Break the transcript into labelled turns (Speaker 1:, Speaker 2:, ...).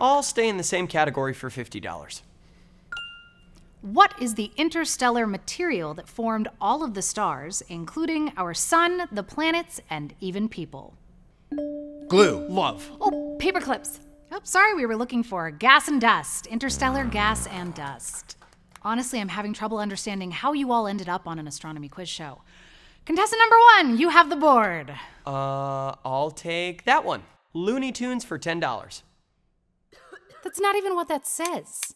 Speaker 1: I'll stay in the same category for $50.
Speaker 2: What is the interstellar material that formed all of the stars, including our sun, the planets, and even people?
Speaker 3: Glue.
Speaker 4: Love.
Speaker 5: Oh, paper clips.
Speaker 2: Oh, sorry, we were looking for gas and dust. Interstellar gas and dust. Honestly, I'm having trouble understanding how you all ended up on an astronomy quiz show. Contestant number one, you have the board.
Speaker 1: Uh, I'll take that one. Looney Tunes for $10.
Speaker 2: That's not even what that says.